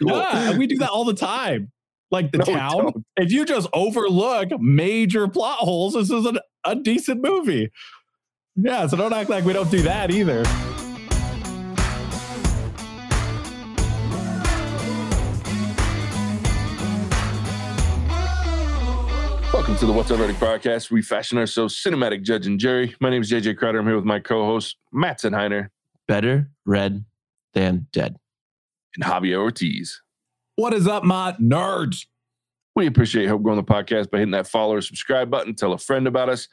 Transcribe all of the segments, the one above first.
Cool. Yeah, we do that all the time. Like the No, town. If you just overlook major plot holes, this is an, a decent movie. Yeah, so don't act like we don't do that either. Welcome to the What's Up Verdict podcast. We fashion ourselves cinematic judge and jury. My name is JJ Crowder. I'm here with my co-host Matt Senheiner better read than dead. And Javier Ortiz. What is up, my nerds? We appreciate help growing the podcast by hitting that follow or subscribe button. Tell a friend about us.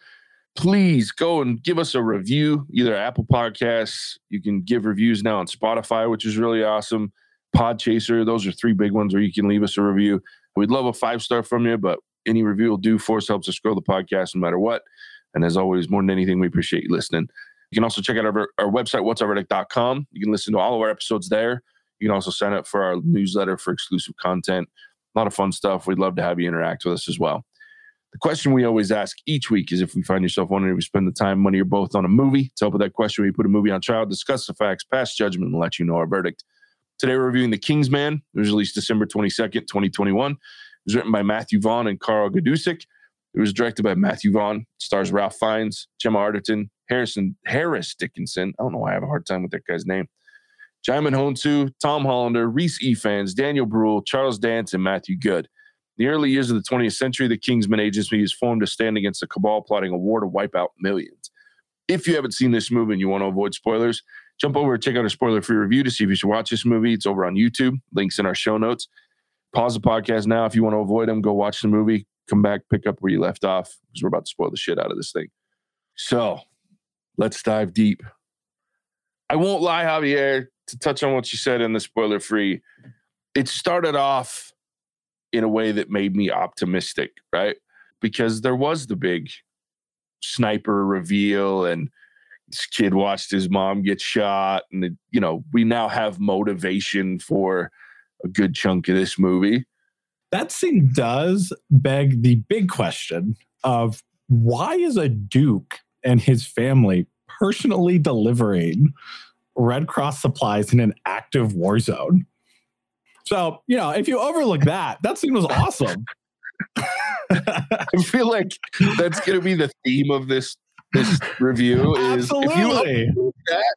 Please go and give us a review, either Apple Podcasts. You can give reviews now on Spotify, which is really awesome. Podchaser, those are three big ones where you can leave us a review. We'd love a five star from you, but any review will do for us, helps us grow the podcast no matter what. And as always, more than anything, we appreciate you listening. You can also check out our, our website, whatsupverdict.com. You can listen to all of our episodes there. You can also sign up for our newsletter for exclusive content. A lot of fun stuff. We'd love to have you interact with us as well. The question we always ask each week is if we find yourself wondering if we spend the time, money, or both on a movie. To help with that question, we put a movie on trial, discuss the facts, pass judgment, and let you know our verdict. Today, we're reviewing The Kingsman. It was released December 22nd, 2021. It was written by Matthew Vaughn and Karl Gajdusek. It was directed by Matthew Vaughn. Stars Ralph Fiennes, Gemma Arterton, Harrison Harris Dickinson. I don't know why I have a hard time with that guy's name. Djimon Hounsou, Tom Hollander, Rhys Ifans, Daniel Bruhl, Charles Dance, and Matthew Goode. In the early years of the 20th century, the Kingsman Agency is formed to stand against the cabal plotting a war to wipe out millions. If you haven't seen this movie and you want to avoid spoilers, jump over and check out a spoiler-free review to see if you should watch this movie. It's over on YouTube. Links in our show notes. Pause the podcast now if you want to avoid them. Go watch the movie. Come back, pick up where you left off because we're about to spoil the shit out of this thing. So let's dive deep. I won't lie, Javier, to touch on what you said in the spoiler free. It started off in a way that made me optimistic, right? Because there was the big sniper reveal and this kid watched his mom get shot and it, you know we now have motivation for a good chunk of this movie That scene does beg the big question of why is a Duke and his family personally delivering Red Cross supplies in an active war zone? So, you know, if you overlook that, that scene was awesome. i feel like that's going to be the theme of this this review is if you Absolutely. that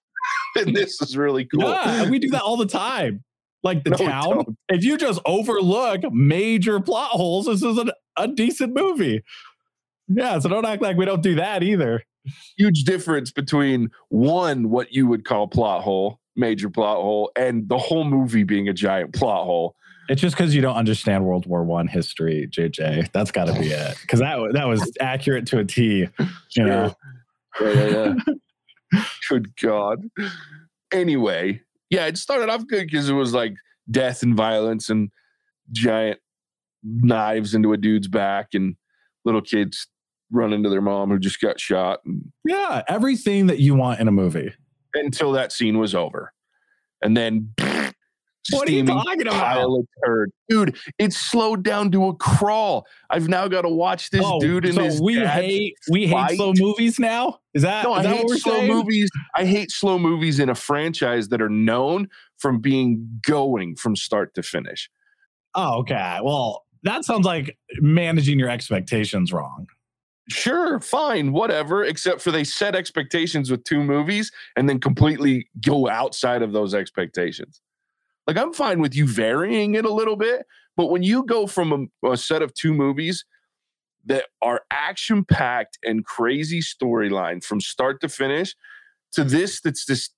then this is really cool Yeah, we do that all the time. Like the No, town. If you just overlook major plot holes, this is an, a decent movie. Yeah, so don't act like we don't do that either. Huge difference between one what you would call plot hole major plot hole and the whole movie being a giant plot hole It's just because you don't understand World War One history, JJ. That's got to be it. Because that that was accurate to a T. You know, Yeah, yeah, yeah. good God. Anyway, yeah, it started off good because it was like death and violence and giant knives into a dude's back and little kids run into their mom who just got shot and, yeah, everything that you want in a movie. until that scene was over. And then What are you talking about? pile of turd. Dude, it's slowed down to a crawl. I've now got to watch this Oh, dude in so his we hate we hate fight? slow movies now. Is that, No, is I that hate what we're slow saying? movies. I hate slow movies in a franchise that are known from being going from start to finish. Oh, okay. Well, that sounds like managing your expectations wrong. Sure, fine, whatever, except for they set expectations with two movies and then completely go outside of those expectations. Like, I'm fine with you varying it a little bit, but when you go from a, a set of two movies that are action packed and crazy storyline from start to finish to this that's this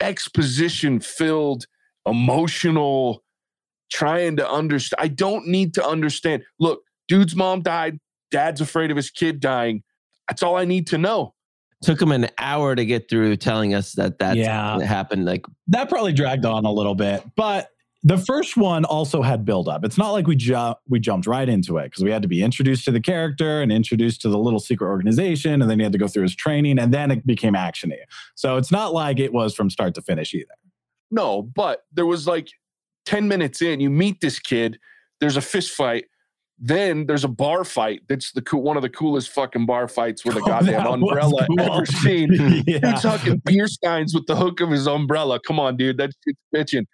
exposition filled, emotional, trying to understand. I don't need to understand. Look, dude's mom died. Dad's afraid of his kid dying. That's all I need to know. Took him an hour to get through telling us that that Yeah. happened. Like, That probably dragged on a little bit, but the first one also had build up. It's not like we ju- we jumped right into it because we had to be introduced to the character and introduced to the little secret organization, and then he had to go through his training, and then it became actiony. So it's not like it was from start to finish either. No, but there was like 10 minutes in, you meet this kid, there's a fist fight. Then there's a bar fight. That's the cool, one of the coolest fucking bar fights with a Oh, goddamn was umbrella cool. ever seen. yeah. Dude's hugging beer steins with the hook of his umbrella. Come on, dude. That shit's bitching.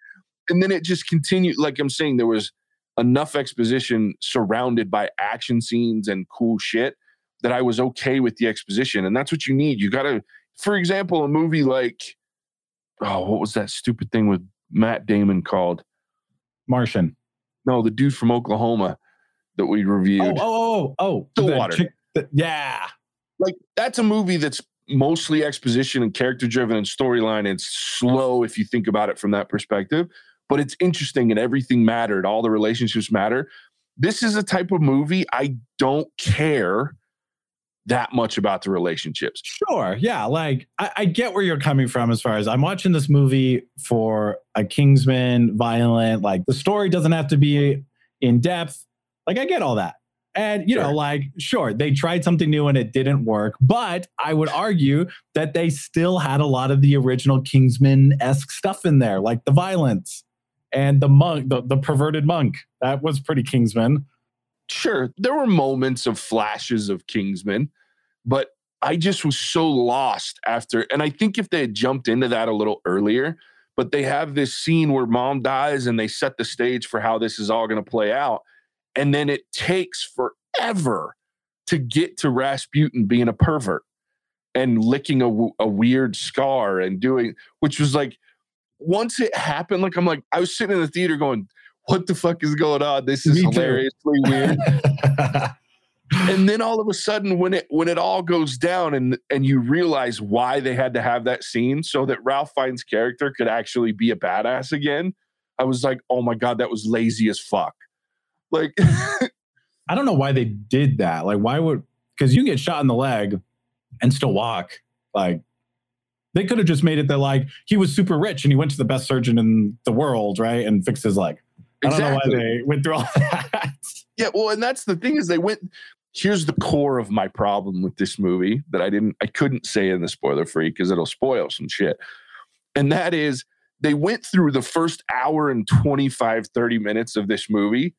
and then it just continued. Like I'm saying, there was enough exposition surrounded by action scenes and cool shit that I was okay with the exposition. And that's what you need. You got to, for example, a movie like, oh, what was that stupid thing with Matt Damon called? Martian. No, the dude from Oklahoma that we Oh, reviewed. oh, oh, oh. the Stillwater. chick- the- yeah. Like that's a movie that's mostly exposition and character driven and storyline. It's slow if you think about it from that perspective, but it's interesting and everything mattered. All the relationships matter. This is a type of movie I don't care that much about the relationships. Sure. Yeah. Like I, I get where you're coming from as far as I'm watching this movie for a Kingsman violent, like the story doesn't have to be in depth. Like I get all that. And you know, like sure, they tried something new and it didn't work, but I would argue that they still had a lot of the original Kingsman-esque stuff in there, like the violence and the monk, the, the perverted monk. That was pretty Kingsman. Sure, there were moments of flashes of Kingsman, but I just was so lost after. And I think if they had jumped into that a little earlier, but they have this scene where mom dies and they set the stage for how this is all going to play out. And then it takes forever to get to Rasputin being a pervert and licking a weird scar and doing, which was like, once it happened, like, I'm like, I was sitting in the theater going, what the fuck is going on? This is Me too. hilariously weird and then all of a sudden when it when it all goes down and and you realize why they had to have that scene so that Ralph Fiennes' character could actually be a badass again I was like oh my god that was lazy as fuck like I don't know why they did that. Like, why would because you get shot in the leg and still walk. Like, they could have just made it that like he was super rich and he went to the best surgeon in the world, right, and fixed his leg. I don't know why they went through all that. yeah well and that's the thing is they went here's the core of my problem with this movie that I didn't I couldn't say in the spoiler free because it'll spoil some shit and that is they went through the first hour and 25 30 minutes of this movie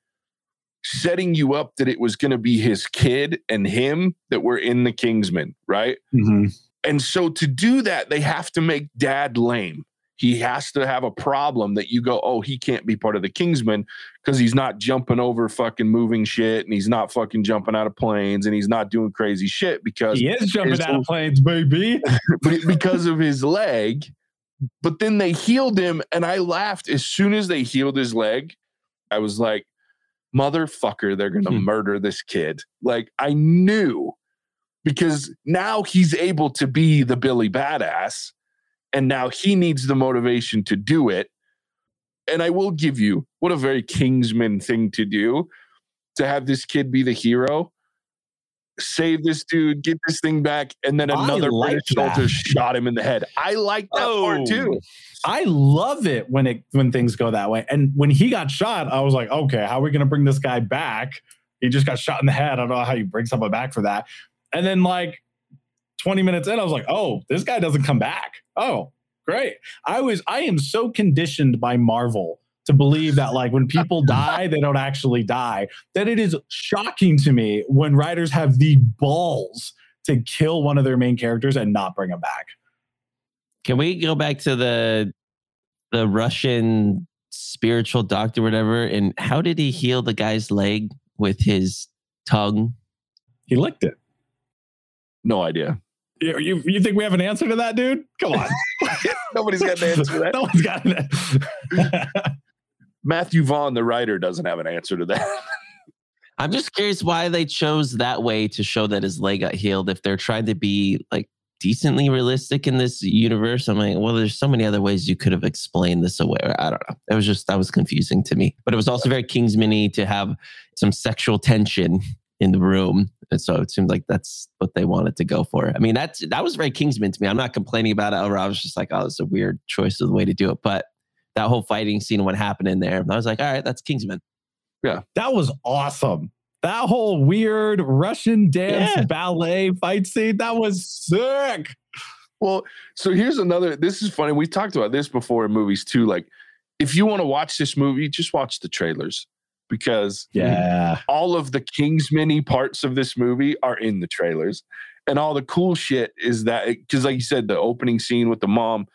setting you up that it was going to be his kid and him that were in the kingsman right mm-hmm. and so to do that they have to make dad lame he has to have a problem that you go oh he can't be part of the kingsman because he's not jumping over fucking moving shit and he's not fucking jumping out of planes and he's not doing crazy shit because He is jumping His out of planes, baby. but because of his leg. But then they healed him, and I laughed as soon as they healed his leg. I was like, "Motherfucker, they're gonna Hmm. murder this kid!" Like I knew because now he's able to be the Billy badass, and now he needs the motivation to do it. And I will give you what a very Kingsman thing to do to have this kid be the hero. Save this dude, get this thing back, and then another like British soldier shot him in the head. I like that part oh. too. I love it when it when things go that way. And when he got shot, I was like, okay, how are we gonna bring this guy back? He just got shot in the head. I don't know how you bring someone back for that. And then like 20 minutes in, I was like, oh, this guy doesn't come back. Oh, great. I was I am so conditioned by Marvel to believe that like when people die, they don't actually die. That it is shocking to me when writers have the balls to kill one of their main characters and not bring him back. Can we go back to the the Russian spiritual doctor, whatever? And how did he heal the guy's leg with his tongue? He licked it. No idea. You, you, you think we have an answer to that, dude? Come on. Nobody's got an answer to that. no one's got it. Matthew Vaughn, the writer, doesn't have an answer to that. I'm just curious why they chose that way to show that his leg got healed. If they're trying to be like decently realistic in this universe, I'm like, well, there's so many other ways you could have explained this away. I don't know. It was just that was confusing to me. But it was also very Kingsman-y to have some sexual tension in the room, and so it seems like that's what they wanted to go for. I mean, that's that was very Kingsman to me. I'm not complaining about it. Or I was just like, oh, it's a weird choice of the way to do it, but. That whole fighting scene, and what happened in there, I was like, all right, that's Kingsman. Yeah. That was awesome. That whole weird Russian dance Yeah. ballet fight scene, that was sick. Well, so here's another. This is funny. We talked about this before in movies too. Like, if you want to watch this movie, just watch the trailers because Yeah. all of the Kingsman parts of this movie are in the trailers. And all the cool shit is that, because like you said, the opening scene with the mom,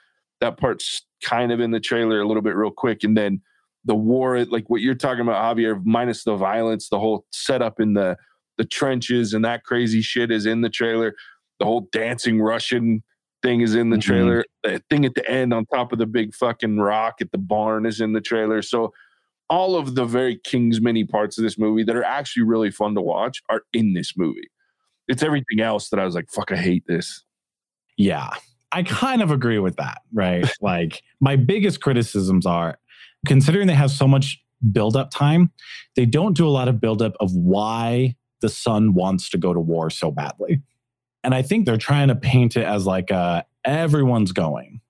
That part's kind of in the trailer a little bit real quick. And then the war, like what you're talking about, Javier, minus the violence, the whole setup in the the trenches and that crazy shit is in the trailer. The whole dancing Russian thing is in the Mhm. trailer. The thing at the end on top of the big fucking rock at the barn is in the trailer. So all of the very Kingsmany parts of this movie that are actually really fun to watch are in this movie. It's everything else that I was like, fuck, I hate this. Yeah, I kind of agree with that, right? like, my biggest criticisms are considering they have so much build-up time, they don't do a lot of build-up of why the son wants to go to war so badly. And I think they're trying to paint it as like uh, everyone's going,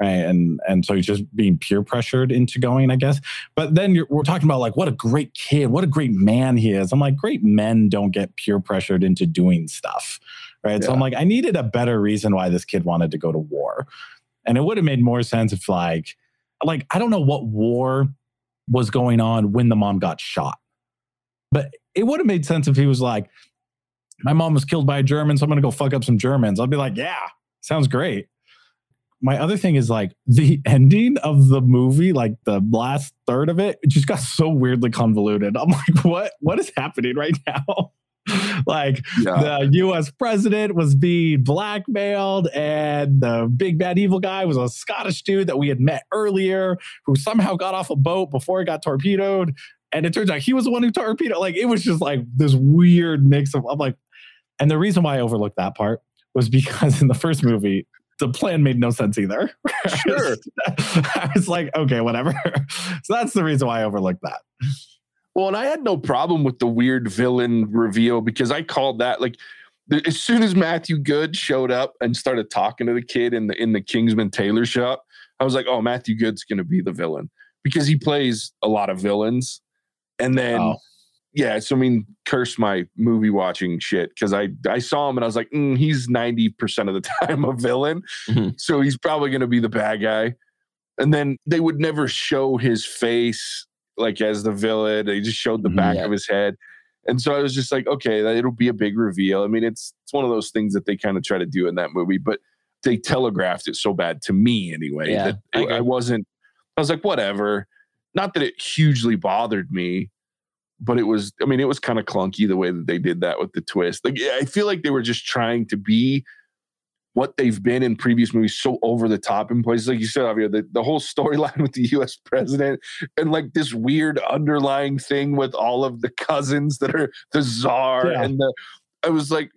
right? And and so he's just being peer pressured into going, I guess. But then we're talking about like what a great kid, what a great man he is. I'm like, great men don't get peer pressured into doing stuff, right? So I'm like, I needed a better reason why this kid wanted to go to war, and it would have made more sense if like, like I don't know what war was going on when the mom got shot, but it would have made sense if he was like, my mom was killed by a German, so I'm gonna go fuck up some Germans. I'd be like, yeah, sounds great. My other thing is like the ending of the movie, like the last third of it, it just got so weirdly convoluted. I'm like, what what is happening right now? like Yeah. the US president was being blackmailed, and the big bad evil guy was a Scottish dude that we had met earlier who somehow got off a boat before it got torpedoed. And it turns out he was the one who torpedoed. Like it was just like this weird mix of I'm like, and the reason why I overlooked that part was because in the first movie, the plan made no sense either. Sure. I was like, okay, whatever. so that's the reason why I overlooked that. Well, and I had no problem with the weird villain reveal because I called that like the, as soon as Matthew Goode showed up and started talking to the kid in the in the Kingsman tailor shop, I was like, oh, Matthew Goode's going to be the villain because he plays a lot of villains. And then, Oh. yeah, so I mean, curse my movie watching shit because I I saw him and I was like, mm, he's ninety percent of the time a villain, Mhm. so he's probably going to be the bad guy. And then they would never show his face like as the villain. They just showed the Mhm. back Yeah. of his head. And so I was just like, okay, it'll be a big reveal. I mean, it's it's one of those things that they kind of try to do in that movie, but they telegraphed it so bad to me anyway Yeah, that I I, wasn't. I was like, whatever. Not that it hugely bothered me, but it was. I mean, it was kind of clunky the way that they did that with the twist. Like, I feel like they were just trying to be what they've been in previous movies so over the top in places. Like you said Javier, the, the whole storyline with the US president and like this weird underlying thing with all of the cousins that are the czar Yeah. and the I was like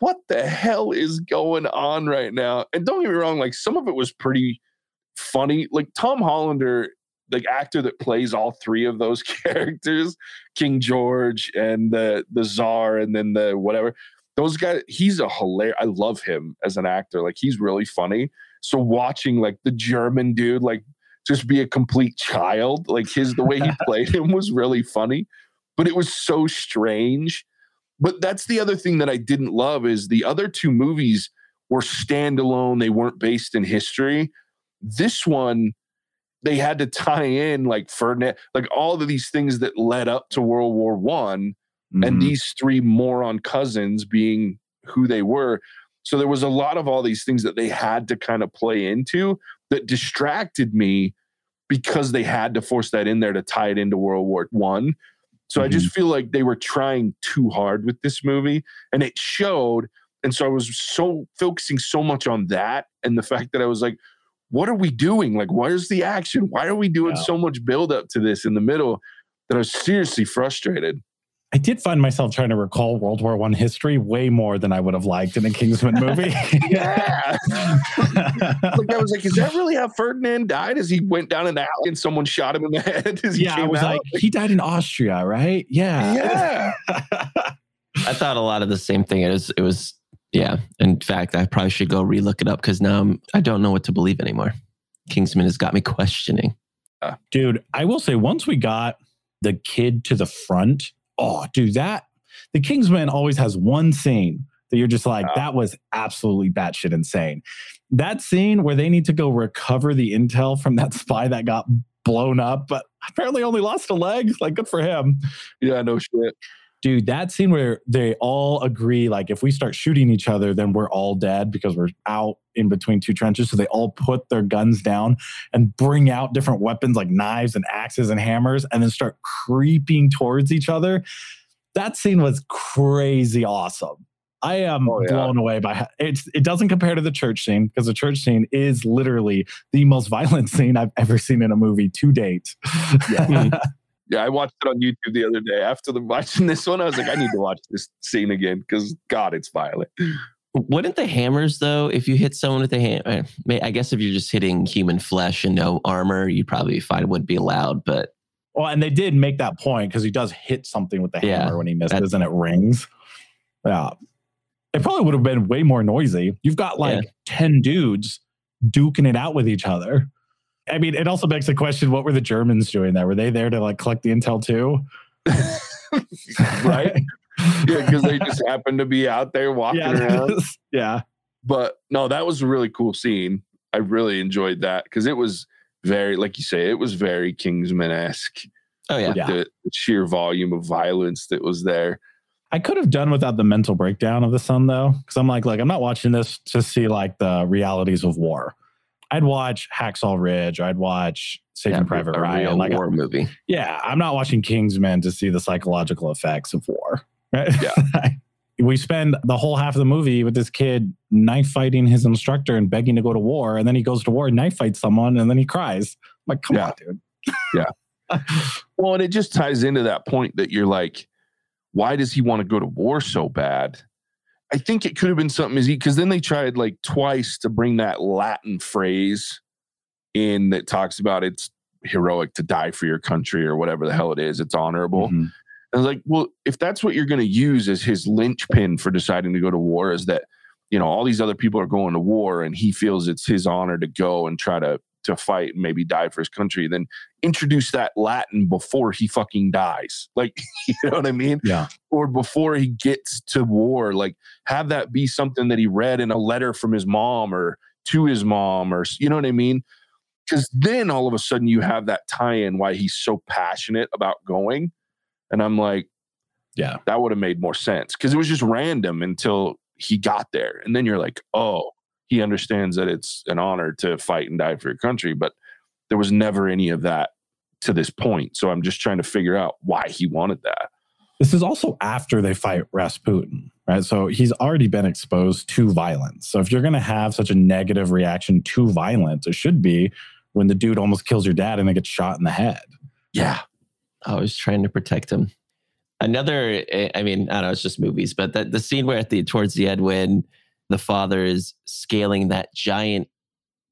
what the hell is going on right now? And don't get me wrong like some of it was pretty funny. Like Tom Hollander the actor that plays all three of those characters King George and the the czar and then the whatever those guys he's a hilarious i love him as an actor like he's really funny. So watching like the german dude like just be a complete child like his the way he played him was really funny but it was so strange. But that's the other thing that i didn't love is the other two movies were standalone they weren't based in history. This one they had to tie in like Ferdinand, like all of these things that led up to World War One, and Mhm. these three moron cousins being who they were. So there was a lot of all these things that they had to kind of play into that distracted me because they had to force that in there to tie it into World War One. So I just feel like they were trying too hard with this movie and it showed. And so I was so focusing so much on that and the fact that I was like, what are we doing? Like, where's the action? Why are we doing so much build up to this in the middle that I was seriously frustrated? I did find myself trying to recall World War One history way more than I would have liked in a Kingsman movie. Yeah. like I was like, is that really how Ferdinand died? As he went down an alley and someone shot him in the head? As he yeah, I was out? like, he died in Austria, right? Yeah. yeah. I thought a lot of the same thing. It was, it was, yeah. In fact, I probably should go relook it up because now I'm, I don't know what to believe anymore. Kingsman has got me questioning. dude, I will say once we got the kid to the front, oh, dude, that the Kingsman always has one scene that you're just like, that was absolutely batshit insane. That scene where they need to go recover the intel from that spy that got blown up, but apparently only lost a leg. Like, good for him. Yeah, no shit. Dude, that scene where they all agree, like, if we start shooting each other, then we're all dead because we're out in between two trenches. So they all put their guns down and bring out different weapons like knives and axes and hammers and then start creeping towards each other. That scene was crazy awesome. I am Oh, yeah. blown away by it. It doesn't compare to the church scene because the church scene is literally the most violent scene I've ever seen in a movie to date. Yeah. Yeah, I watched it on YouTube the other day. After the watching this one, I was like, I need to watch this scene again because God, it's violent. Wouldn't the hammers though? If you hit someone with a hammer, eh, I guess if you're just hitting human flesh and no armor, you'd probably be fine. It wouldn't be allowed. But Well, and they did make that point because he does hit something with the hammer Yeah, when he misses that's- and it rings. Yeah. It probably would have been way more noisy. You've got like 10 dudes duking it out with each other. I mean, it also begs the question what were the Germans doing there? Were they there to like collect the intel too? right? Yeah, because they just happened to be out there walking yeah. around. yeah. But no, that was a really cool scene. I really enjoyed that because it was very, like you say, it was very Kingsman esque. oh yeah, Yeah. The, the sheer volume of violence that was there. I could have done without the mental breakdown of the son though, because I'm like, like I'm not watching this to see like the realities of war. I'd watch Hacksaw Ridge. I'd watch Saving Yeah, Private a Ryan. real Like, war movie. yeah, I'm not watching Kingsman to see the psychological effects of war. Right? Yeah. we spend the whole half of the movie with this kid knife fighting his instructor and begging to go to war, and then he goes to war and knife fights someone, and then he cries. I'm like, come Yeah. on, dude. Yeah. Well, and it just ties into that point that you're like, why does he want to go to war so bad? I think it could have been something as because then they tried like twice to bring that Latin phrase in that talks about it's heroic to die for your country or whatever the hell it is. It's honorable. Mhm. I was like, well, if that's what you're going to use as his linchpin for deciding to go to war, is that you know all these other people are going to war, and he feels it's his honor to go and try to to fight, and maybe die for his country. Then introduce that Latin before he fucking dies, like you know what I mean, Yeah. or before he gets to war. Like have that be something that he read in a letter from his mom or to his mom, or you know what I mean. Because then all of a sudden you have that tie-in why he's so passionate about going. And I'm like, Yeah. that would have made more sense because it was just random until he got there. And then you're like, oh, he understands that it's an honor to fight and die for your country. But there was never any of that to this point. So I'm just trying to figure out why he wanted that. This is also after they fight Rasputin, right? So he's already been exposed to violence. So if you're going to have such a negative reaction to violence, it should be when the dude almost kills your dad and then gets shot in the head. Yeah. I was trying to protect him. Another, eh, I mean, I don't know, it's just movies, but that the scene where at the towards the end when the father is scaling that giant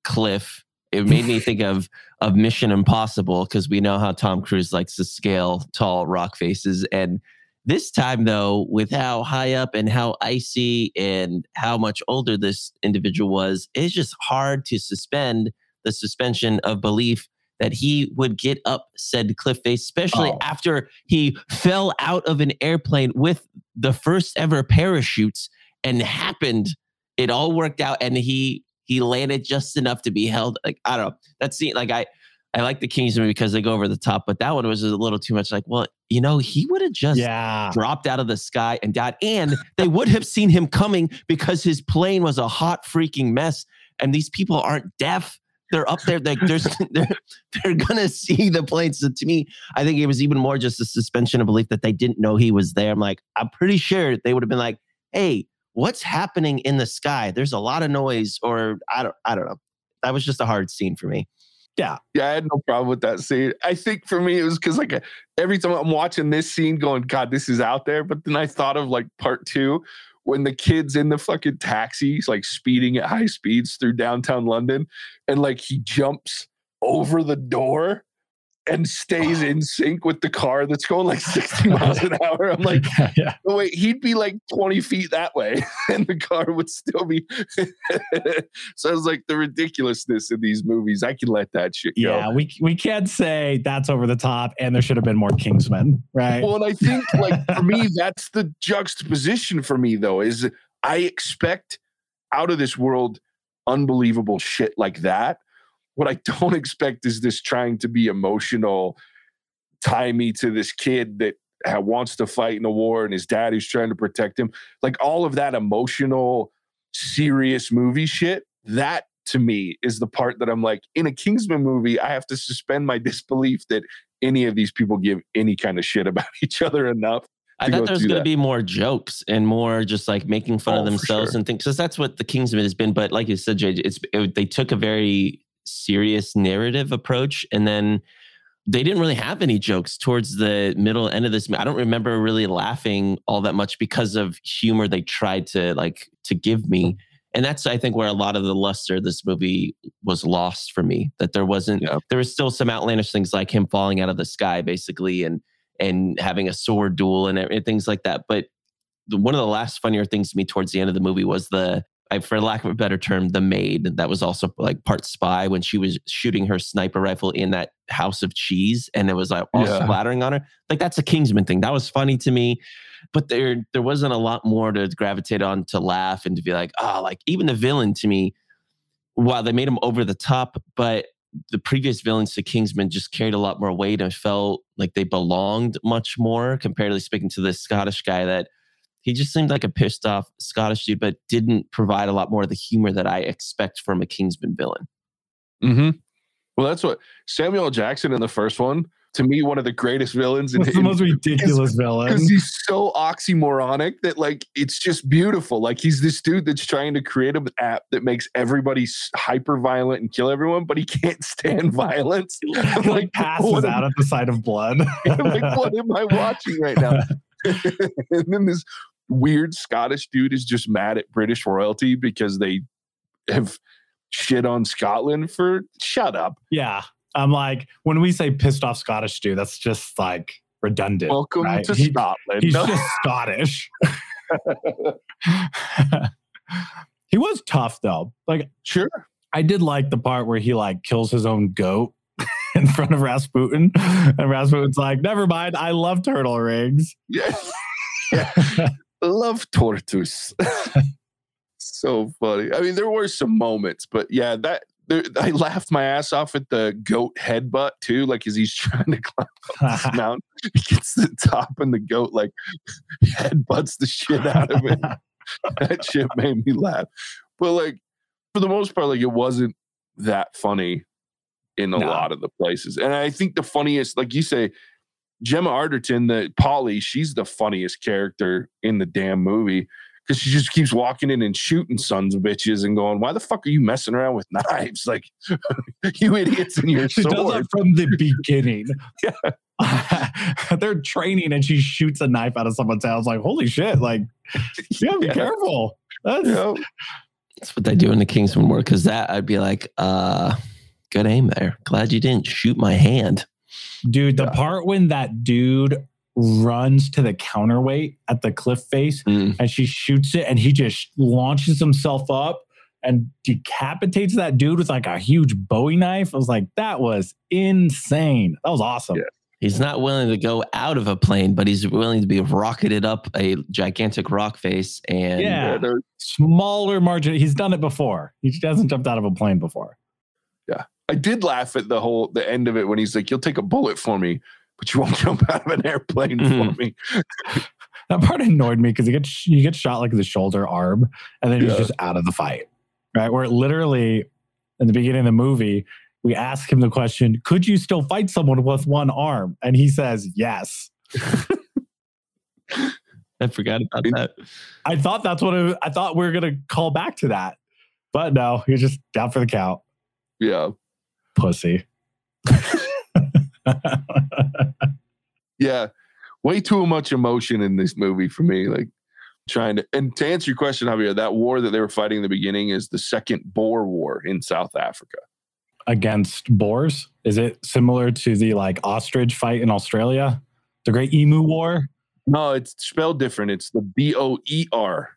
cliff, it made me think of of Mission Impossible because we know how Tom Cruise likes to scale tall rock faces. And this time, though, with how high up and how icy and how much older this individual was, it's just hard to suspend the suspension of belief that he would get up said cliff face, especially Oh. after he fell out of an airplane with the first ever parachutes and happened. It all worked out, and he he landed just enough to be held. Like I don't know. That scene, like I I like the Kingsman because they go over the top, but that one was a little too much. Like, well, you know, he would have just Yeah. dropped out of the sky and died. And they would have seen him coming because his plane was a hot freaking mess. And these people aren't deaf. They're up there. Like there's, they're, they're gonna see the plane. So to me, I think it was even more just a suspension of belief that they didn't know he was there. I'm like, I'm pretty sure they would have been like, "Hey, what's happening in the sky? There's a lot of noise." Or I don't, I don't know. That was just a hard scene for me. Yeah, Yeah, I had no problem with that scene. I think for me, it was because like uh, every time I'm watching this scene, going, God, this is out there. But then I thought of like part two when the kids in the fucking taxis, like speeding at high speeds through downtown London, and like he jumps over the door and stays in sync with the car that's going like 60 miles an hour. I'm like, yeah. oh, wait, he'd be like 20 feet that way, and the car would still be. so I was like, the ridiculousness in these movies, I can let that shit go. Yeah, we we can't say that's over the top and there should have been more Kingsmen, right? Well, and I think like for me, that's the juxtaposition for me though, is I expect out of this world unbelievable shit like that. What I don't expect is this trying to be emotional, tie me to this kid that wants to fight in a war and his dad who's trying to protect him. Like all of that emotional, serious movie shit. That to me is the part that I'm like, in a Kingsman movie, I have to suspend my disbelief that any of these people give any kind of shit about each other enough. I thought there was going to be more jokes and more just like making fun Oh, of themselves sure. and things. Because that's what the Kingsman has been. But like you said, JJ, it's it, they took a very serious narrative approach, and then they didn't really have any jokes towards the middle end of this. I don't remember really laughing all that much because of humor they tried to like to give me. Mm. And that's I think where a lot of the luster of this movie was lost for me. That there wasn't Yeah. there was still some outlandish things like him falling out of the sky, basically, and and having a sword duel and, and things like that. But one of the last funnier things to me towards the end of the movie was the, I, for lack of a better term, the maid that was also like part spy when she was shooting her sniper rifle in that house of cheese and it was like all Yeah. splattering on her. Like that's a Kingsman thing. That was funny to me, but there there wasn't a lot more to gravitate on to laugh and to be like, oh, like even the villain to me, while they made him over the top, but the previous villains to Kingsman just carried a lot more weight and felt like they belonged much more, comparatively speaking to this Scottish guy that he just seemed like a pissed off Scottish dude, but didn't provide a lot more of the humor that I expect from a Kingsman villain. Mm-hmm. Well, that's what Samuel Jackson in the first one, to me, one of the greatest villains in, It's the most ridiculous villain. because he's so oxymoronic that like it's just beautiful. Like he's this dude that's trying to create an app that makes everybody hyper violent and kill everyone, but he can't stand violence. I'm He like passes what am- out at the sight of blood. I'm like, what am I watching right now? and then this weird Scottish dude is just mad at British royalty because they have shit on Scotland for shut up. yeah. I'm like, when we say pissed off Scottish dude, that's just like redundant. Welcome right? to He- Scotland. He's No. just Scottish. he was tough though. Like sure. I did like the part where he like kills his own goat in front of Rasputin. And Rasputin's like, never mind, I love turtle rings. Yeah. yeah. Love tortoise. so funny. I mean, there were some moments, but yeah, that there, I laughed my ass off at the goat headbutt too. Like as he's trying to climb up this mountain, he gets to the top, and the goat like headbutts the shit out of it. that shit made me laugh. But like for the most part, like it wasn't that funny in a No. lot of the places. And I think the funniest, like you say, Gemma Arterton, the Polly, she's the funniest character in the damn movie because she just keeps walking in and shooting sons of bitches and going, "Why the fuck are you messing around with knives? Like you idiots in your she does sword." that from the beginning. They're training and she shoots a knife out of someone's house. Like, holy shit. Like, yeah, be Yeah. careful. That's, Yeah. That's what they do in the Kingsman War. Because that I'd be like, uh, good aim there. Glad you didn't shoot my hand. Dude, the Yeah. part when that dude runs to the counterweight at the cliff face Mm. and she shoots it and he just launches himself up and decapitates that dude with like a huge bowie knife. I was like, that was insane. That was awesome. Yeah. He's not willing to go out of a plane, but he's willing to be rocketed up a gigantic rock face. And Yeah. Yeah, Smaller margin. He's done it before. He hasn't jumped out of a plane before. I did laugh at the whole the end of it when he's like, "You'll take a bullet for me, but you won't jump out of an airplane for Mhm. me." That part annoyed me because he gets he gets shot like the shoulder arm, and then he's Yeah. just out of the fight. Right, where literally in the beginning of the movie, we ask him the question, "Could you still fight someone with one arm?" And he says, "Yes." I forgot about that. I thought that's what it, I thought we were gonna call back to that, but no, he's just down for the count, Yeah, pussy. yeah, way too much emotion in this movie for me. Like trying to and to answer your question, Javier, that war that they were fighting in the beginning is the Second Boer War in South Africa. Against boars, is it similar to the like ostrich fight in Australia, the Great Emu War? No, it's spelled different. It's the B O E R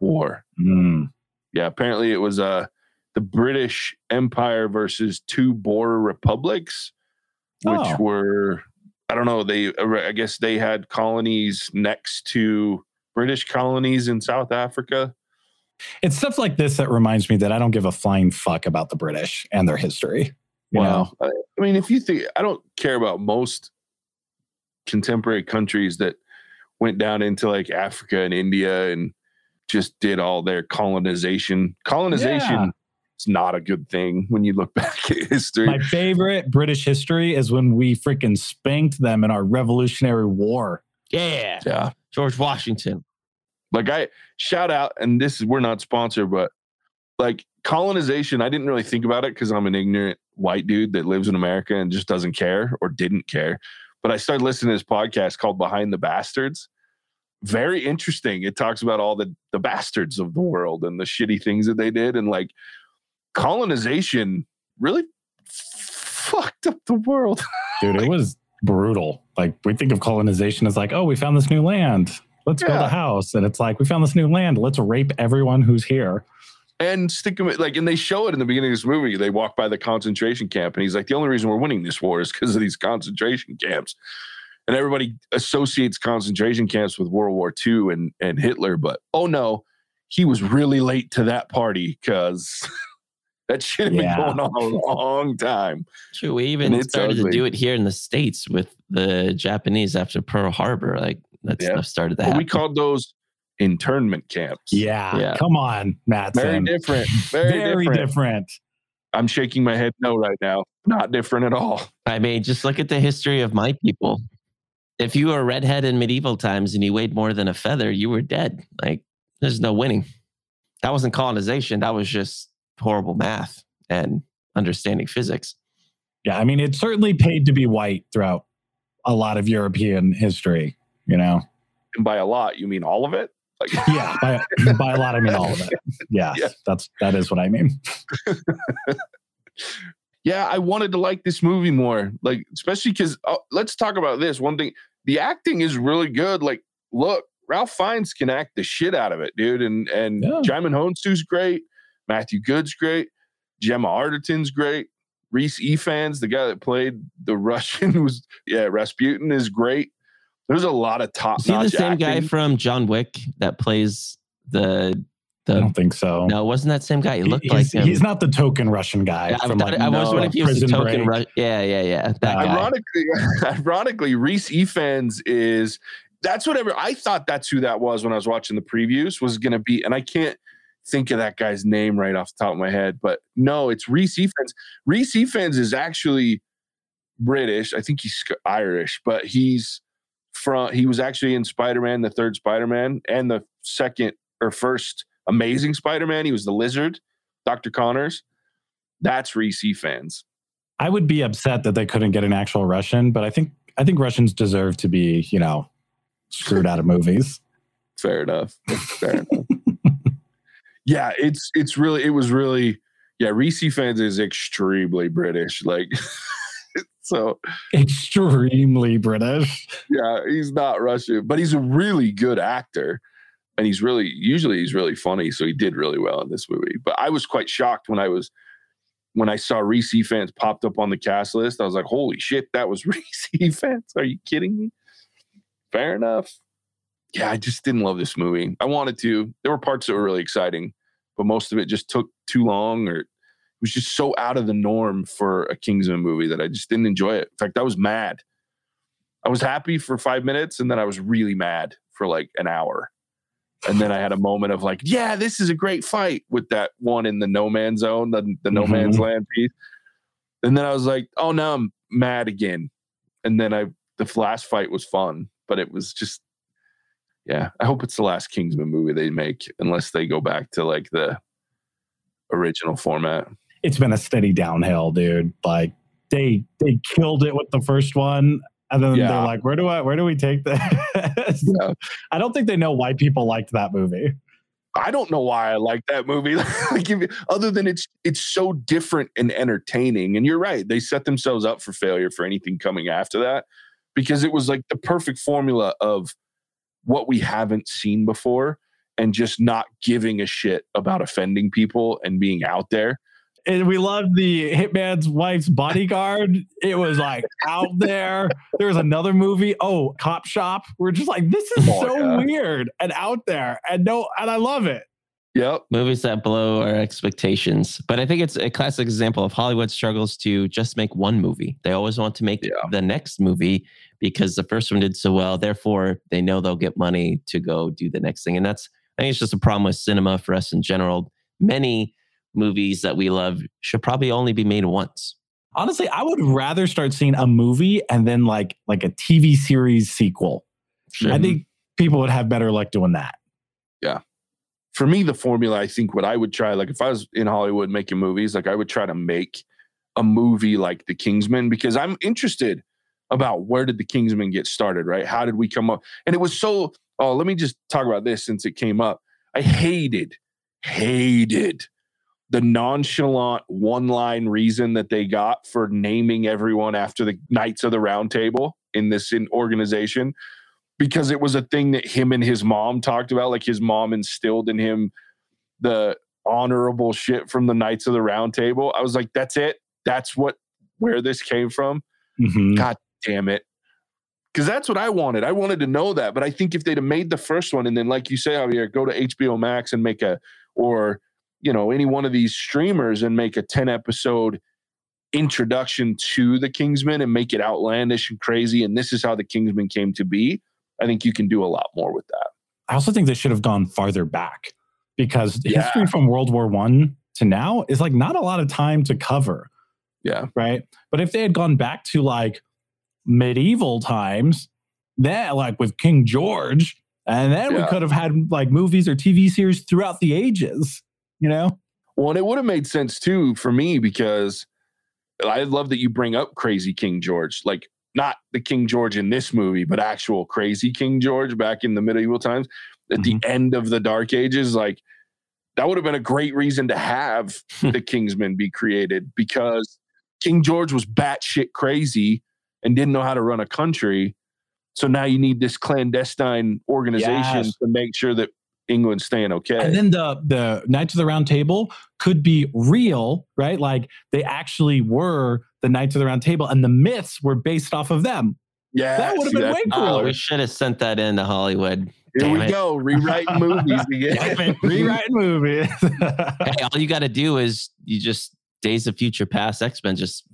War. Mm. Yeah, apparently it was uh the British Empire versus two Boer republics, which Oh. were I don't know. They uh, I guess they had colonies next to British colonies in South Africa. It's stuff like this that reminds me that I don't give a flying fuck about the British and their history. You know? I, I mean, if you think I don't care about most contemporary countries that went down into like Africa and India and just did all their colonization. Colonization Yeah. Is not a good thing when you look back at history. My favorite British history is when we freaking spanked them in our Revolutionary War. Yeah. yeah. George Washington. Like I shout out, and this is we're not sponsored, but like colonization, I didn't really think about it because I'm an ignorant white dude that lives in America and just doesn't care or didn't care. But I started listening to this podcast called Behind the Bastards. Very interesting. It talks about all the the bastards of the world and the shitty things that they did, and like colonization really fucked up the world. Dude, it was brutal. Like we think of colonization as like, oh, we found this new land. Let's build a house. And it's like, we found this new land. Let's rape everyone who's here. and stick them like and they show it in the beginning of this movie they walk by the concentration camp and he's like the only reason we're winning this war is because of these concentration camps and everybody associates concentration camps with world war ii and and hitler but oh no he was really late to that party because that shit had Yeah. been going on a long time True. We even started ugly. to do it here in the States with the Japanese after Pearl Harbor. Like that Yeah. stuff started to but we called those internment camps Yeah. Yeah. Come on, Matt. very different very, Very different. different. i'm shaking my head no right now not different at all I mean, just look at the history of my people. If you were a redhead in medieval times and you weighed more than a feather, you were dead. Like, there's no winning. That wasn't colonization. That was just horrible math and understanding physics. Yeah. I mean, it certainly paid to be white throughout a lot of European history, you know? and by a lot you mean all of it like Yeah. By, by a lot, I mean all of it. Yeah, Yeah. That's, that is what I mean. yeah, I wanted to like this movie more. Like, especially because uh, let's talk about this. One thing, the acting is really good. Like, look, Ralph Fiennes can act the shit out of it, dude. And and Yeah. Djimon Hounsou's great. Matthew Goode's great. Gemma Arterton's great. Rhys Ifans, the guy that played the Russian, was yeah, Rasputin is great. There's a lot of top See the notch same guy from John Wick that plays the I don't think so. No, wasn't that same guy? He He- looked he's, like him. he's not the token Russian guy Yeah, I, from thought- like I was no, wondering if he was the Prison token. Break. Ru- yeah, yeah, yeah. That Uh, guy. ironically, ironically, Rhys Ifans is that's whatever I thought that's who that was when I was watching the previews was going to be, and I can't think of that guy's name right off the top of my head, but no, it's Rhys Ifans. Rhys Ifans is actually British. I think he's Irish, but he's from. He was actually in Spider Man, the third Spider Man, and the second or first Amazing Spider Man. He was the Lizard, Doctor Connors. That's Rhys Ifans. I would be upset that they couldn't get an actual Russian, but I think I think Russians deserve to be, you know, screwed out of movies. Fair enough. Fair enough. Yeah, it's it's really it was really yeah. Rhys Ifans is extremely British, like so. Extremely British. Yeah, he's not Russian, but he's a really good actor, and he's really usually he's really funny. So he did really well in this movie. But I was quite shocked when I was when I saw Rhys Ifans popped up on the cast list. I was like, holy shit, that was Rhys Ifans. Are you kidding me? Fair enough. Yeah, I just didn't love this movie. I wanted to. There were parts that were really exciting, but most of it just took too long or it was just so out of the norm for a Kingsman movie that I just didn't enjoy it. In fact, I was mad. I was happy for five minutes and then I was really mad for like an hour. And then I had a moment of like, yeah, this is a great fight with that one in the no man's zone, the, the no Mhm. man's land piece. And then I was like, oh, now I'm mad again. And then I, the last fight was fun, but it was just, yeah. I hope it's the last Kingsman movie they make, unless they go back to like the original format. It's been a steady downhill, dude. Like they they killed it with the first one. And then Yeah. they're like, where do I where do we take this? Yeah. I don't think they know why people liked that movie. I don't know why I like that movie. like, if, other than it's it's so different and entertaining. And you're right; they set themselves up for failure for anything coming after that because it was like the perfect formula of what we haven't seen before and just not giving a shit about offending people and being out there. And we loved the Hitman's wife's bodyguard. It was like out there. There was another movie. Oh, Cop Shop. We're just like, this is Oh, so yeah. weird and out there. And no, and I love it. Yep. movies that blow our expectations. But I think it's a classic example of Hollywood struggles to just make one movie. They always want to make Yeah. the next movie because the first one did so well. Therefore, they know they'll get money to go do the next thing. And that's, I think it's just a problem with cinema for us in general. Many movies that we love should probably only be made once. Honestly, I would rather start seeing a movie and then like like a TV series sequel. Sure. I think people would have better luck doing that. For me, the formula, I think what I would try, like if I was in Hollywood making movies, like I would try to make a movie like The Kingsman because I'm interested about where did The Kingsman get started, right? How did we come up? And it was so, oh, let me just talk about this since it came up. I hated, hated the nonchalant one line reason that they got for naming everyone after the Knights of the Round Table in this in organization because it was a thing that him and his mom talked about. Like his mom instilled in him the honorable shit from the Knights of the Round Table. I was like, that's it. That's what where this came from. Mhm. God damn it. Because that's what I wanted. I wanted to know that. But I think if they'd have made the first one and then, like you say, Javier, go to HBO Max and make a, or, you know, any one of these streamers and make a 10 episode introduction to the Kingsman and make it outlandish and crazy. And this is how the Kingsman came to be. I think you can do a lot more with that. I also think they should have gone farther back because Yeah. history from World War One to now is like not a lot of time to cover. Yeah. right? But if they had gone back to like medieval times, that like with King George, and then we could have had like movies or TV series throughout the ages, you know? Well, and it would have made sense too for me because I love that you bring up crazy King George. Like, not the King George in this movie, but actual crazy King George back in the medieval times at the mm-hmm. end of the Dark Ages. Like, that would have been a great reason to have the Kingsmen be created because King George was batshit crazy and didn't know how to run a country. So now you need this clandestine organization Yes. to make sure that England's staying okay. And then the the Knights of the Round Table could be real, right? Like they actually were the Knights of the Round Table, and the myths were based off of them. yeah, that would have been that's way Oh, cooler. we should have sent that into Hollywood. Here Damn we it. go, rewriting movies again. Rewriting movies. Hey, all you got to do is you just Days of Future Past X Men. Just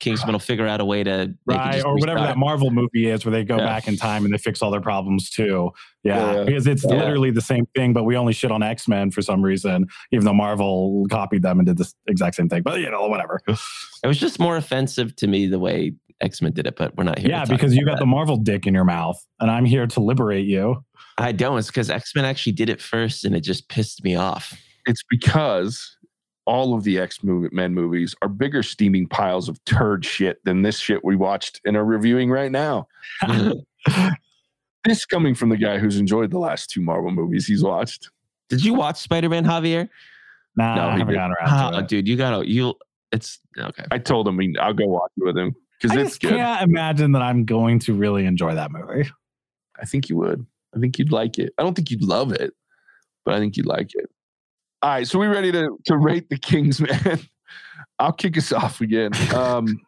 Kingsman will figure out a way to right or whatever that marvel movie is where they go Yeah. back in time and they fix all their problems too yeah, Yeah. because it's Yeah. literally the same thing but we only shit on x-men for some reason even though marvel copied them and did the exact same thing but you know whatever It was just more offensive to me the way X Men did it, but we're not here. yeah to talk because you about got the marvel dick in your mouth and i'm here to liberate you. I don't. It's because X Men actually did it first, and it just pissed me off. It's because all of the X Men movies are bigger steaming piles of turd shit than this shit we watched and are reviewing right now. This coming from the guy who's enjoyed the last two Marvel movies he's watched. did you watch Spider Man, Javier? nah No, I haven't didn't. gotten around Oh, to uh, it dude, you gotta you. It's okay. I told him he- I'll go watch it with him because i it's just good. can't imagine that i'm going to really enjoy that movie I think you would. I think you'd like it. I don't think you'd love it, but I think you'd like it. All right, so we ready to to rate the Kingsman? I'll kick us off again. Um,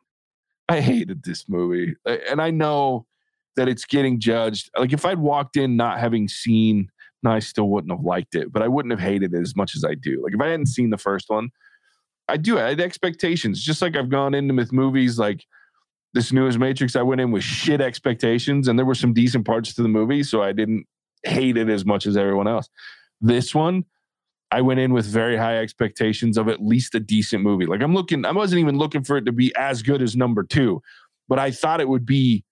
I hated this movie, and I know that it's getting judged. Like if I'd walked in not having seen, no, I still wouldn't have liked it, but I wouldn't have hated it as much as I do. Like if I hadn't seen the first one, I do. I had expectations, just like I've gone into with movies like this newest Matrix, I went in with shit expectations, and there were some decent parts to the movie, so I didn't hate it as much as everyone else. This one, I went in with very high expectations of at least a decent movie. Like I'm looking, I wasn't even looking for it to be as good as number two, but I thought it would be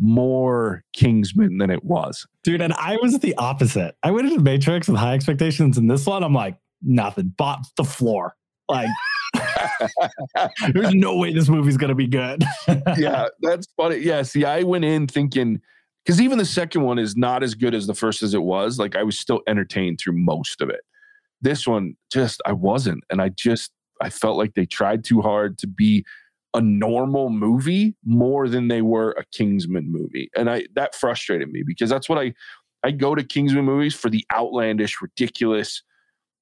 more Kingsman than it was. dude and i was the opposite i went into matrix with high expectations and this one i'm like nothing bought the floor like there's no way this movie's gonna be good yeah, that's funny. Yeah, see, I went in thinking because even the second one is not as good as the first as it was. Like I was still entertained through most of it. This one, just I wasn't, and I just I felt like they tried too hard to be a normal movie more than they were a Kingsman movie, and I that frustrated me because that's what I I go to Kingsman movies for the outlandish, ridiculous,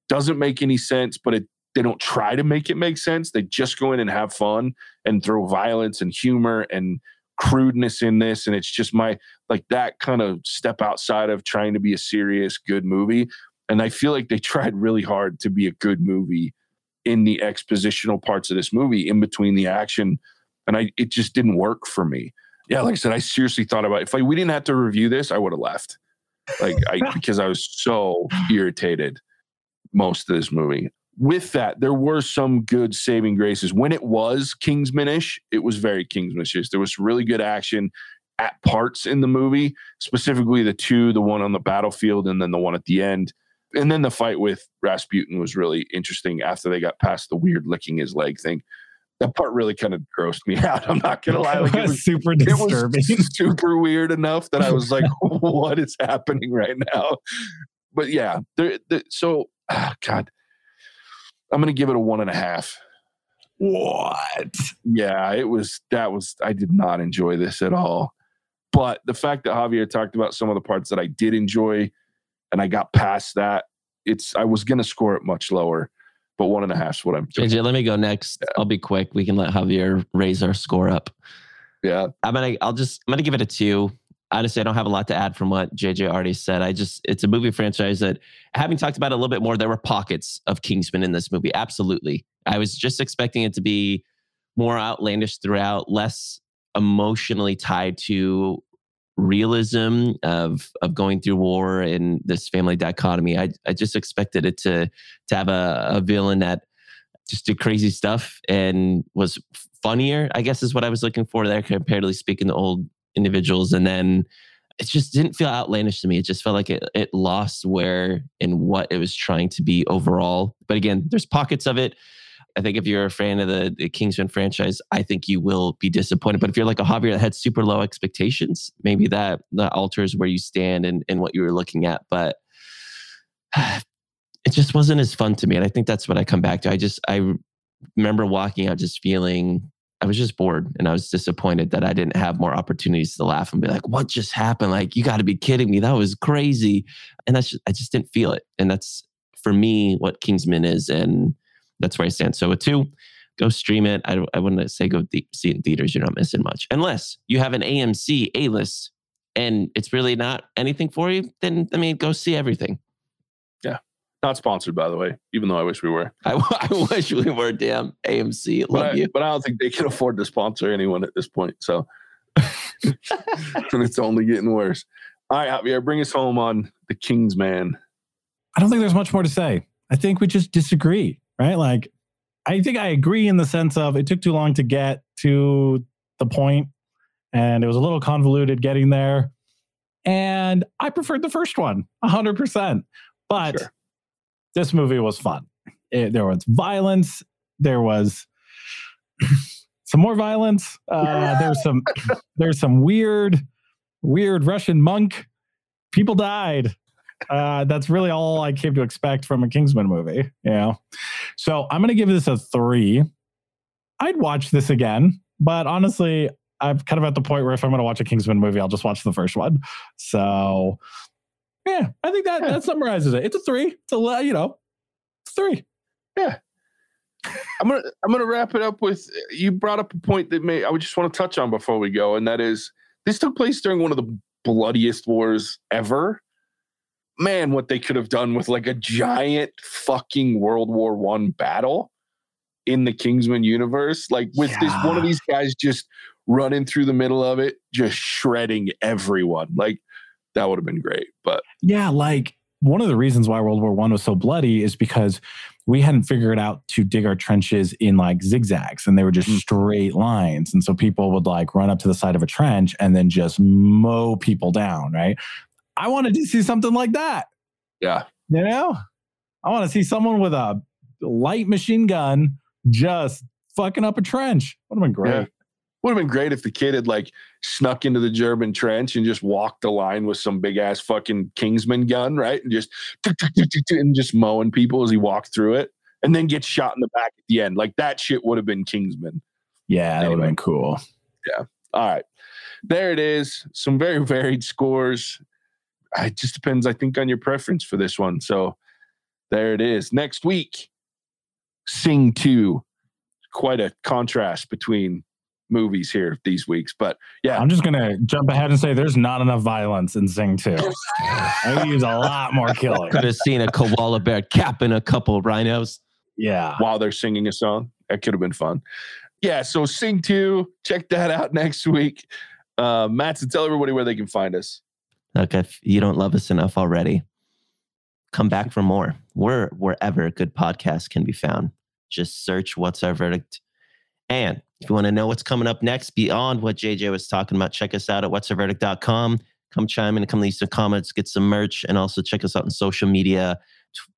doesn't make any sense, but it they don't try to make it make sense. They just go in and have fun and throw violence and humor and crudeness in this. And it's just my like that kind of step outside of trying to be a serious, good movie. And I feel like they tried really hard to be a good movie in the expositional parts of this movie, in between the action. And I it just didn't work for me. yeah, like I said, I seriously thought about if like, we didn't have to review this, I would have left. Like I because I was so irritated most of this movie. With that, there were some good saving graces. When it was Kingsmanish, it was very Kingsmanish. There was really good action at parts in the movie, specifically the two, the one on the battlefield and then the one at the end. And then the fight with Rasputin was really interesting after they got past the weird licking his leg thing that part really kind of grossed me out. I'm not gonna lie, like it was super disturbing, it was super weird enough that I was like, "What is happening right now?" But yeah, there. so oh God, I'm gonna give it a one and a half. What? Yeah, it was. That was. I did not enjoy this at all. But the fact that Javier talked about some of the parts that I did enjoy, and I got past that, it's. I was gonna score it much lower but one and a half is what I'm. Doing. JJ, let me go next. Yeah. I'll be quick. We can let Javier raise our score up. Yeah, I'm gonna. I'll just. I'm gonna give it a two. Honestly, I don't have a lot to add from what JJ already said. I just. It's a movie franchise that, having talked about it a little bit more, there were pockets of Kingsman in this movie. Absolutely, I was just expecting it to be more outlandish throughout, less emotionally tied to realism of of going through war and this family dichotomy. I I just expected it to to have a, a villain that just did crazy stuff and was funnier. I guess is what I was looking for there, comparatively speaking, to old individuals. And then it just didn't feel outlandish to me. It just felt like it, it lost where and what it was trying to be overall. But again, there's pockets of it I think if you're a fan of the, the Kingsman franchise, I think you will be disappointed. But if you're like a hobby that had super low expectations, maybe that alters where you stand and, and what you were looking at. But it just wasn't as fun to me. And I think that's what I come back to. I just I remember walking out just feeling I was just bored and I was disappointed that I didn't have more opportunities to laugh and be like, what just happened? Like, you got to be kidding me. That was crazy. And that's just, I just didn't feel it. And that's for me what Kingsman is. And that's where I stand. So a two, go stream it. I, I wouldn't say go th- see it in theaters. You're not missing much. Unless you have an AMC A list and it's really not anything for you, then I mean, go see everything. Yeah. Not sponsored, by the way, even though I wish we were. I, I wish we were. Damn AMC, love but I, you. But I don't think they can afford to sponsor anyone at this point. So, and it's only getting worse. All right, Javier, bring us home on the King's Man. I don't think there's much more to say. I think we just disagree right? Like, I think I agree in the sense of it took too long to get to the point and it was a little convoluted getting there. And I preferred the first one 100%. But sure. this movie was fun. It, there was violence, there was some more violence. Uh, there's some there's some weird, weird Russian monk. People died. Uh, that's really all I came to expect from a Kingsman movie. You know, so I'm gonna give this a three. I'd watch this again, but honestly, I'm kind of at the point where if I'm gonna watch a Kingsman movie, I'll just watch the first one. So, yeah, I think that that summarizes it. It's a three. It's a you know, three. Yeah. I'm gonna I'm gonna wrap it up with you brought up a point that may I would just want to touch on before we go, and that is this took place during one of the bloodiest wars ever man, what they could have done with like a giant fucking World War One battle in the Kingsman universe, like with yeah. this one of these guys just running through the middle of it, just shredding everyone. Like that would have been great. But yeah, like one of the reasons why World War One was so bloody is because we hadn't figured out to dig our trenches in like zigzags and they were just mm. straight lines. And so people would like run up to the side of a trench and then just mow people down, right? I wanted to see something like that. Yeah. You know, I want to see someone with a light machine gun just fucking up a trench. Would have been great. Yeah. Would have been great if the kid had like snuck into the German trench and just walked the line with some big ass fucking Kingsman gun, right? And just and just mowing people as he walked through it, and then gets shot in the back at the end. Like that shit would have been Kingsman. Yeah, that anyway. would have been cool. Yeah. All right. There it is. Some very varied scores it just depends, I think, on your preference for this one. So there it is. Next week, Sing 2. Quite a contrast between movies here these weeks. But yeah. I'm just gonna jump ahead and say there's not enough violence in Sing 2. I use a lot more killing. Could have seen a koala bear capping a couple rhinos. Yeah. While they're singing a song. That could have been fun. Yeah, so Sing 2, check that out next week. Uh, Matson, tell everybody where they can find us. Look, if you don't love us enough already, come back for more. We're wherever good podcasts can be found. Just search What's Our Verdict. And if you want to know what's coming up next beyond what JJ was talking about, check us out at whatsourverdict.com. Come chime in and come leave some comments, get some merch, and also check us out on social media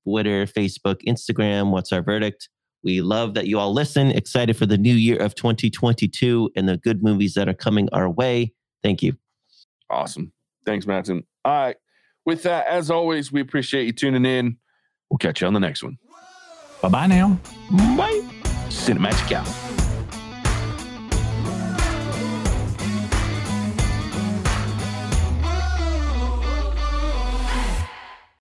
Twitter, Facebook, Instagram. What's Our Verdict? We love that you all listen. Excited for the new year of 2022 and the good movies that are coming our way. Thank you. Awesome. Thanks, Matson. All right. With that, as always, we appreciate you tuning in. We'll catch you on the next one. Bye bye now. Bye. Cinematic out.